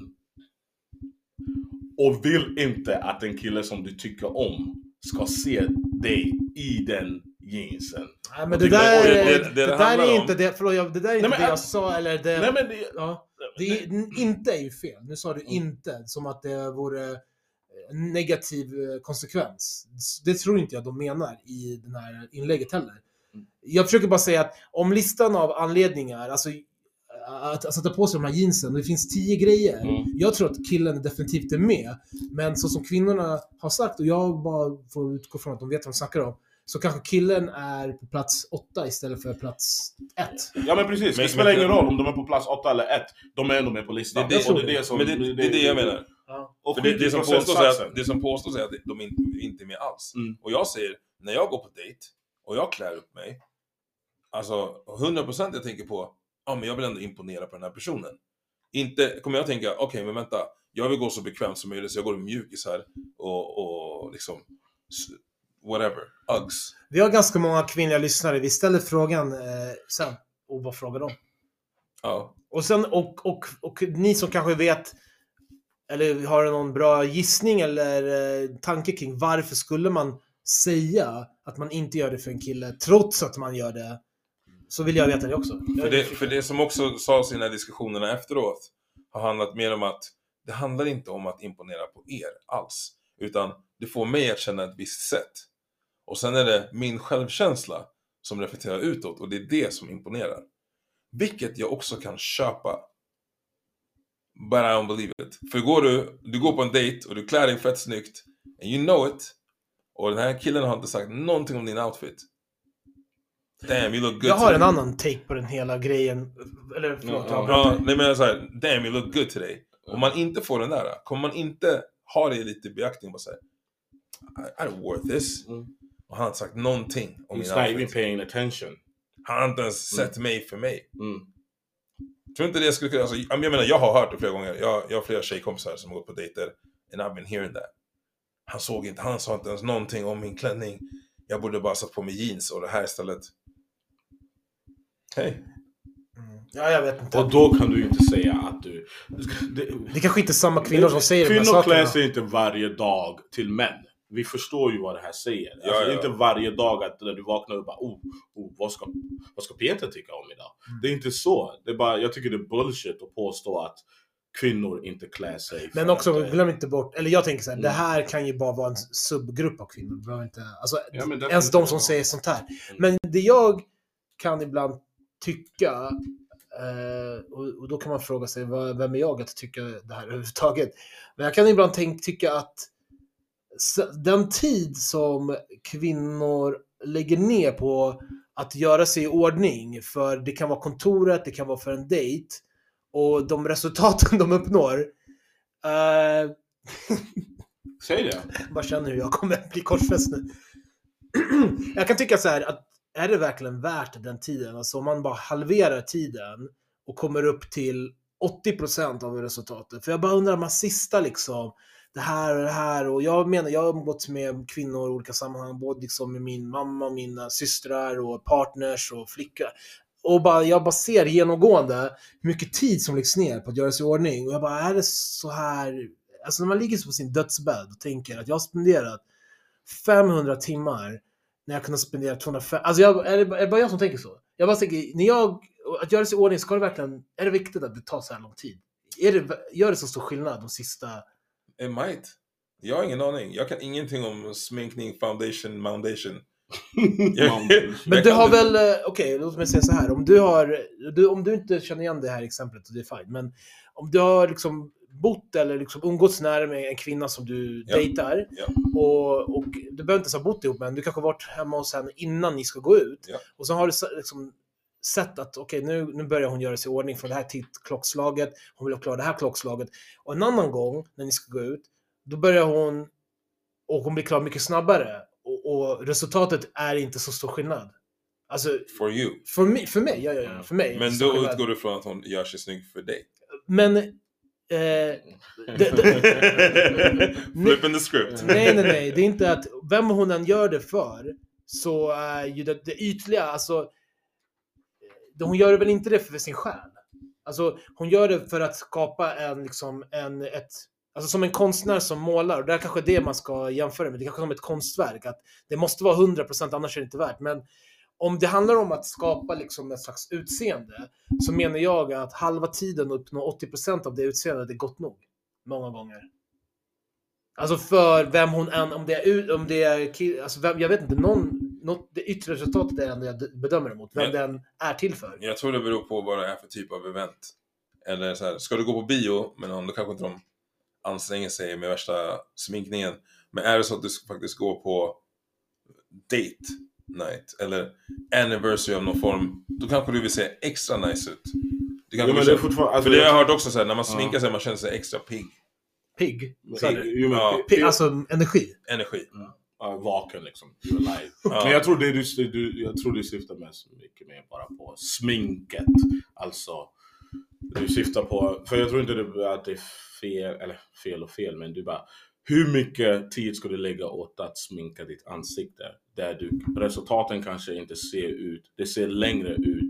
och vill inte att en kille som du tycker om ska se dig i den jeansen. Nej, men det där, det, det- det- det där är inte det, förlåt, jag- det där är inte men det jag att- sa, eller det... Nej men det, Ja, det är, inte är ju fel. Nu sa du Mm. inte, som att det vore en negativ eh, konsekvens. Det tror inte jag de menar i det här inlägget heller. Jag försöker bara säga att om listan av anledningar, alltså att, att sätta på sig de här jeansen, det finns tio grejer. Mm. Jag tror att killen definitivt är med. Men så som kvinnorna har sagt, och jag bara får utgå från att de vet vad de snackar om, så kanske killen är på plats åtta istället för plats ett. ja men precis, Men- det spelar men- ingen roll om de är på plats 8 eller 1. De är ändå med på listan. Det är det och det är det som... Men det, det är det jag menar. Ja. Och För det, det, som påstås är att, det som påstås är att de inte, inte är med alls. Mm. Och jag säger, när jag går på dejt och jag klär upp mig, alltså 100% jag tänker på, ja men jag vill ändå imponera på den här personen. Inte kommer jag tänka, okej men vänta, jag vill gå så bekvämt som möjligt så jag går i mjukisar och, och liksom, whatever, Uggs. Vi har ganska många kvinnliga lyssnare. Vi ställer frågan eh, sen. Och vad frågar de? Ja. Och, sen, och, och, och ni som kanske vet, eller har någon bra gissning eller eh, tanke kring varför skulle man säga att man inte gör det för en kille trots att man gör det? Så vill jag veta det också. För det, för det som också sades i de här diskussionerna efteråt har handlat mer om att det handlar inte om att imponera på er alls. Utan det får mig att känna ett visst sätt. Och sen är det min självkänsla som reflekterar utåt och det är det som imponerar. Vilket jag också kan köpa. But I don't believe it. För går du, du går på en dejt och du klär dig fett snyggt and you know it och den här killen har inte sagt någonting om din outfit. Damn, you look good jag har today. en annan take på den hela grejen. Eller förlåt, Ja, jag Ja, avbröt dig. nej men jag såhär, damn you look good today. Om man inte får den där, kommer man inte ha det lite i beaktning och säga I, I don't worth this. Mm. Och han har inte sagt någonting om min He's not even paying attention. Han har inte ens sett mig för mig. Mm. Tror inte det skulle kunna, alltså, jag menar jag har hört det flera gånger. Jag, jag har flera tjejkompisar som har gått på dejter. And I've been hearing that. Han såg inte, han sa inte ens någonting om min klänning. Jag borde bara satt på mig jeans och det här istället. Hej. Mm. Ja, jag vet inte. Och då kan du ju inte säga att du... Det, Det kanske inte är samma kvinnor som säger de här Kvinnor klär sakerna. sig inte varje dag till män. Vi förstår ju vad det här säger. Ja, alltså, ja. Inte varje dag att när du vaknar och bara oh, oh vad, ska, vad ska Peter tycka om idag? Mm. Det är inte så. Det är bara, jag tycker det är bullshit att påstå att kvinnor inte klär sig. Men också, att, eh, glöm inte bort, eller jag tänker så här, Mm. det här kan ju bara vara en subgrupp av kvinnor. Inte, alltså, Ja, ens de som säger sånt här. Mm. Men det jag kan ibland tycka, eh, och, då kan man fråga sig, vad, vem är jag att tycka det här överhuvudtaget? Men jag kan ibland tänk, tycka att den tid som kvinnor lägger ner på att göra sig i ordning, för det kan vara kontoret, det kan vara för en dejt, och de resultaten de uppnår, eh, Säg det. jag bara känner hur jag kommer bli korsfäst nu. jag kan tycka så här att är det verkligen värt den tiden? Alltså om man bara halverar tiden och kommer upp till 80% av resultatet. För jag bara undrar, de här sista liksom, det här och det här. Och jag menar, jag har umgåtts med kvinnor i olika sammanhang, både liksom med min mamma, mina systrar och partners och flickor. Och bara, jag bara ser genomgående hur mycket tid som läggs ner på att göra sig i ordning. Och jag bara, är det så här? Alltså när man ligger på sin dödsbädd och tänker att jag har spenderat 500 timmar när jag kunde spendera 205. Alltså jag, är, det, är det bara jag som tänker så? Jag bara tänker, när jag, att göra sig i ordning, ska det verkligen, är det viktigt att det tar så här lång tid? Är det, gör det så stor skillnad de sista... It might. Jag har ingen aning. Jag kan ingenting om sminkning, foundation, foundation. Men du har väl, eh, okej låt mig säga så här, om du har, du, om du inte känner igen det här exemplet, det är fine, men om du har liksom bott eller liksom umgåtts nära med en kvinna som du Ja. dejtar Ja. och, och du behöver inte ens ha bott ihop med henne, du kanske har varit hemma hos henne innan ni ska gå ut Ja. och så har du liksom sett att okej nu, nu börjar hon göra sig i ordning från det här klockslaget, hon vill ha klar det här klockslaget och en annan gång när ni ska gå ut, då börjar hon och hon blir klar mycket snabbare och, och resultatet är inte så stor skillnad. Alltså, For you. för mig, för mig, ja, ja, ja, för mig. Men då utgår du från att hon gör sig snygg för dig. Men... Eh, det, det, Flipping the script. nej, nej, nej. Det är inte att vem hon än gör det för, så är ju det, det ytliga, alltså... det- Hon gör väl inte det för sin själ? Alltså, hon gör det för att skapa en, liksom, en, ett... Alltså som en konstnär som målar, och det är kanske det man ska jämföra med, det är kanske som ett konstverk, att det måste vara 100% annars är det inte värt. Men om det handlar om att skapa liksom ett slags utseende, så menar jag att halva tiden uppnå 80% av det utseendet är gott nog. Många gånger. Alltså för vem hon än, om det är, om det är alltså vem, jag vet inte, någon, något, det yttre resultatet är ändå jag d- bedömer det mot, vem Men- den är till för. Jag tror det beror på vad det är för typ av event. Eller så här, ska du gå på bio med någon, då kanske inte de anstränger sig med värsta sminkningen. Men är det så att du faktiskt går på date night eller anniversary av någon form, då kanske du vill se extra nice ut. Du Jo, kanske men vill det är fortfarande... Alltså, för det har jag hört också så här, när man sminkar sig man känner sig extra pigg. Pigg. Jo, men Ja. Pigg, alltså energi. Energi. ja, vaken liksom. Ja. Men jag tror, det du, du, jag tror du syftar mest mycket mer bara på sminket. Alltså, du syftar på, för jag tror inte det, att det är fel, eller fel och fel, men du bara, hur mycket tid ska du lägga åt att sminka ditt ansikte? Där du, resultaten kanske inte ser ut, det ser längre ut,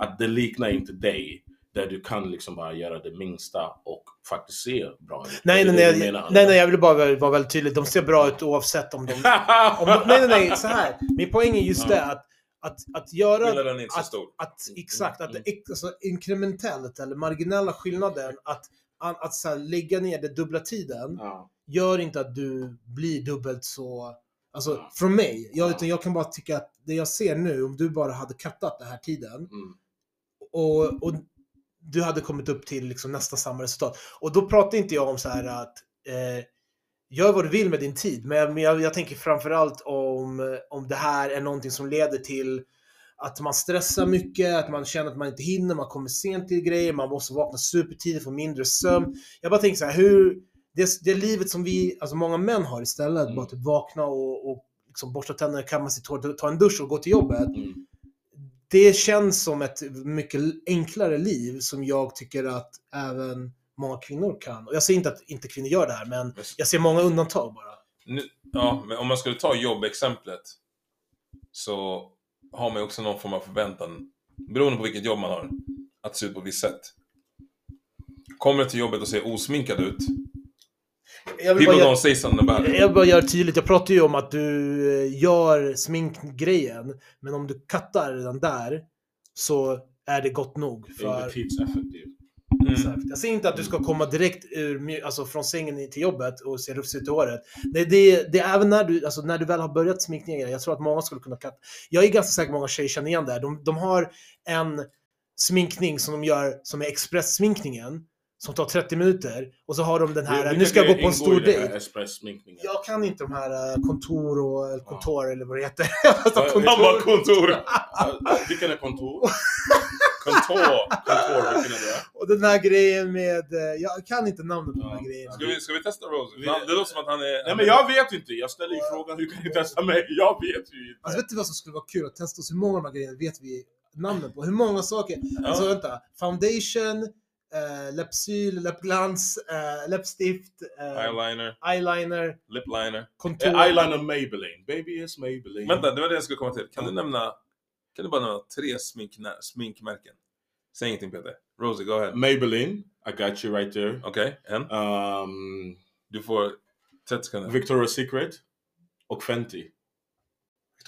att det liknar inte dig. Där du kan liksom bara göra det minsta och faktiskt se bra ut. Nej, nej, nej, nej, nej, jag vill bara vara väldigt tydlig. De ser bra ut oavsett om de... Om de nej, nej, nej, så här. Min poäng är just Ja. det att, att, att göra... Skillnaden är inte så att, stor. att, exakt, att Mm. det, alltså, inkrementellt eller marginella skillnaden att, att, att så här, lägga ner det dubbla tiden Ja. Gör inte att du blir dubbelt så... Alltså, från mig. Jag, Ja. utan jag kan bara tycka att det jag ser nu, om du bara hade kattat den här tiden Mm. och, och du hade kommit upp till liksom nästan samma resultat. Och då pratar inte jag om så här att eh, gör vad du vill med din tid, men jag, jag, jag tänker framförallt om, om det här är någonting som leder till att man stressar mycket, att man känner att man inte hinner, man kommer sent till grejer, man måste vakna supertidigt, få mindre sömn. Jag bara tänker så här, hur, det, det livet som vi, alltså många män har istället, Mm. bara typ vakna och, och liksom borsta tänderna, kamma sitt hår, ta en dusch och gå till jobbet. Mm. Det känns som ett mycket enklare liv som jag tycker att även många kvinnor kan. Och jag säger inte att inte kvinnor gör det här, men jag ser många undantag bara. Nu, ja, men om man skulle ta jobbexemplet så har man ju också någon form av förväntan, beroende på vilket jobb man har, att se ut på ett visst sätt. Kommer du till jobbet och ser osminkad ut, Jag vill, people bara don't say something about it. jag vill bara göra tydligt, jag pratar ju om att du eh, gör sminkgrejen, men om du kattar den där så är det gott nog. Det är För. Mm. exakt. Jag säger inte att du ska komma direkt ur, alltså från sängen till jobbet och se rufsig ut i håret. Det, det, det är även när du, alltså när du väl har börjat sminkningen, jag tror att många skulle kunna katta. Jag är ganska säker på att många tjejer känner igen det här. De, de har en sminkning som de gör som är express-sminkningen, som tar 30 minuter, och så har de den här, nu ska jag gå på en stor dejt. Jag kan inte de här eh, kontor och eller kontor eller vad det heter. Ja, Han bara kontor! Ja, Vilken är kontor? Kontor, kontor, vilken är det? och den här grejen med, eh, jag kan inte namnet på Ja. här grejerna. Ska vi, ska vi testa Rose? Det låter som att han är... Nej men jag vet inte, jag ställer ju frågan hur kan ni testa mig? Jag vet ju inte. Alltså vet du vad som skulle vara kul att testa oss? Hur många av de här grejerna vet vi namnen på? Hur många saker? Ja. Alltså vänta. Foundation, uh, läppsyl, läppglans, uh, läppstift, eh, Eyeliner, eyeliner, lipliner. kontor. Eh, Eyeliner Maybelline. Baby is Maybelline. Vänta, det var det jag skulle komma till. Kan du nämna... Kan du bara nämna tre sminknä- sminkmärken? Säg ingenting Peter. Rosie, go ahead. Maybelline, I got you right there. Okej, en. Um, Du får 30 sekunder. Victoria's Secret och Fenty.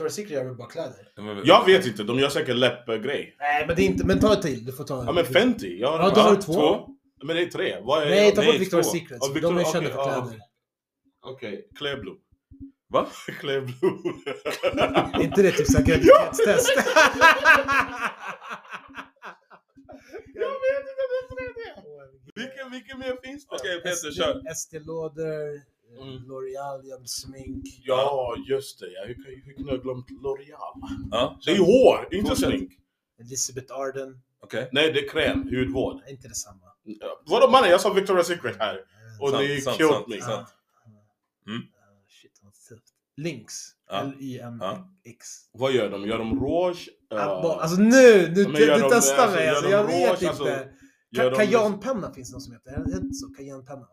Victoria's Secret gör väl bara kläder? Jag vet inte, de gör säkert läppgrej. Nej, men det är inte, men ta ett till. Du får ta Ja men Fenty, jag Ja, då har du två. Men det är tre. Vad är Nej, ta bort Victoria's två. Secret. Ja, de är kända okej, för ja. kläder. Okej, Clear Blue. Va? Blue. Är inte det typ såhär graviditetstest? jag vet inte det är det. Vilken, vilken mer finns det? Okej Peter, kör. Estée Lauder, Mm. L'Oreal, gör smink. Ja, just det. Hur, hur kunde jag ha glömt L'Oreal? Ja, Det är ju hår, inte smink. Elizabeth Arden. okej. Nej, det är kräm, hudvård. Inte detsamma. Ja, Vadå mannen, jag sa Victoria's Secret här. Och Sant, ni sant, killed sant, me. sant. Mm. Shit, vad tufft. Lynx. Ja. L-Y-M-X. Vad gör de? Gör de rouge? Uh, bara- Alltså nu! Du, du, du testar alltså, mig alltså. de Jag vet rouge, inte. alltså, Ka- Kajanpenna finns det någon som heter. Är det inte så? Kajanpenna.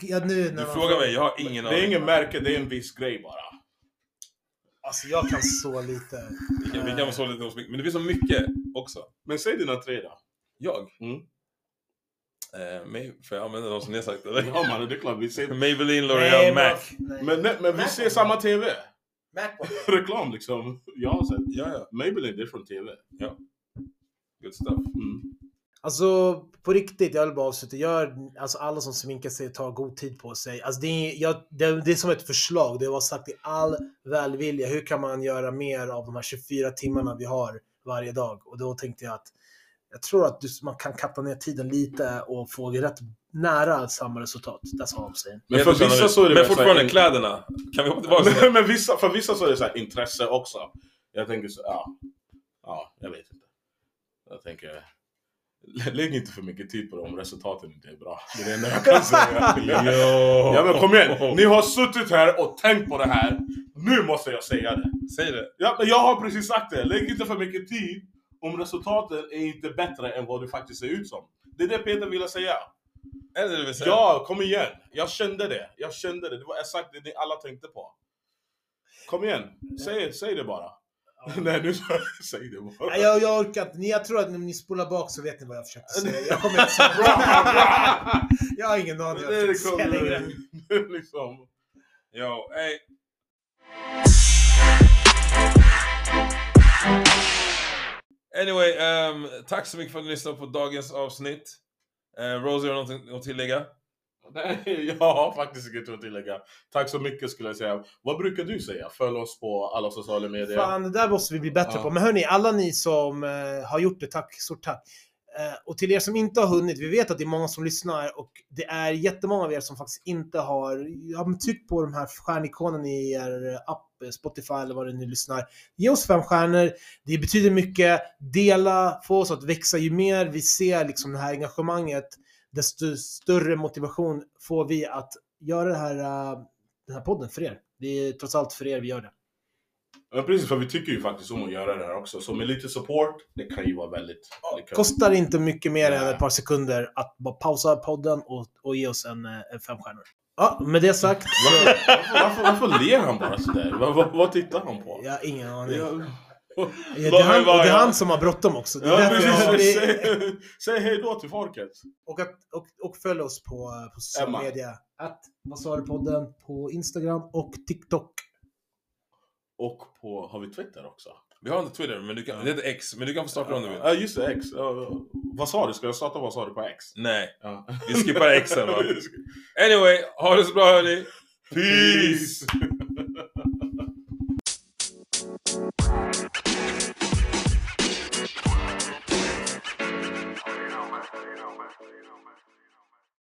Jag, nu, när Du man frågar mig, jag har ingen det är aning. ingen märke, det är en viss grej bara. Alltså jag kan så lite. Vi kan, vi kan vara så lite hos men det finns så mycket också. Men säg dina tre då. Jag? Mm. Eh, får jag använda de som ni har sagt eller? Ja mannen, det är klart vi ser. Maybelline, L'Oreal, Mac. nej. Men, nej, men vi Mac ser samma TV. Mac Reklam liksom. Jag har sett. Ja, ja. Maybelline, det är från TV. Good stuff. Mm. Alltså på riktigt, jag vill bara avsluta. Gör, alltså alla som sminkar sig tar god tid på sig. Alltså det, är, jag, det, det är som ett förslag. Det var sagt i all välvilja. Hur kan man göra mer av de här 24 timmarna vi har varje dag? Och då tänkte jag att jag tror att du, man kan katta ner tiden lite och få rätt nära samma resultat. That's all I'm saying. Men för vissa så är det Men så här- fortfarande kläderna. Kan vi hoppa tillbaka till det? men, men vissa, för vissa så är det så här intresse också. Jag tänker så, ja. Ja, jag vet inte. Jag tänker, lägg inte för mycket tid på det om resultaten inte är bra. Det är det enda jag kan säga. Ja men kom igen, ni har suttit här och tänkt på det här. Nu måste jag säga det. Säg det. Ja, men jag har precis sagt det. Lägg inte för mycket tid om resultaten är inte bättre än vad det faktiskt ser ut som. Det är det Peter ville säga. Är det det vill säga? Ja, kom igen. Jag kände det. Jag kände det. Det var exakt det ni alla tänkte på. Kom igen. Säg, säg det bara. Nej, nu säg det bara. Nej, jag, jag orkar inte. Ni- Jag tror att när ni spolar bak så vet ni vad jag försökte säga. Jag kommer inte säga Jag har ingen aning vad Det jag är försökte säga längre. liksom. Jo, hej. Anyway, ehm, tack så mycket för att ni lyssnade på dagens avsnitt. Uh, Rosie, har du någonting att tillägga? Nej, jag har faktiskt inget att tillägga. Tack så mycket skulle jag säga. Vad brukar du säga? Följ oss på alla sociala medier. Fan, det där måste vi bli bättre Ja. på. Men hörni, alla ni som eh, har gjort det, tack. Stort tack. Eh, och till er som inte har hunnit, vi vet att det är många som lyssnar och det är jättemånga av er som faktiskt inte har, ja, men tryck på de här stjärnikonen i er app, Spotify eller vad det nu lyssnar. Ge oss fem stjärnor, det betyder mycket. Dela, få oss att växa. Ju mer vi ser liksom det här engagemanget, desto större motivation får vi att göra det här, eh, den här podden för er. Det är trots allt för er vi gör det. Ja, precis, för vi tycker ju faktiskt om att göra det här också. Så med lite support, det kan ju vara väldigt... det kan- Kostar inte mycket mer än ett par sekunder att bara pausa podden och, och ge oss en, eh, en fem stjärnor. Ja, med det sagt. Varför, varför, varför ler han bara sådär? Vad, vad, vad tittar han på? Jag har ingen aning. Ja, Ja, det, är han, och det är han som har bråttom också. Det är ja, därför det- Säg, säg hej då till folket. och, att, och, och följ oss på, på sociala medier. Att Vad sa du podden på Instagram och TikTok. Och på, har vi Twitter också? Vi har inte Twitter, men du kan, det heter X, men du kan få starta om du vill. Ja, just det, X. Vad sa du? Ska jag starta vad sa du på X? Nej, Ja. vi skippar Xen va. Anyway, ha det så bra hörni. Peace!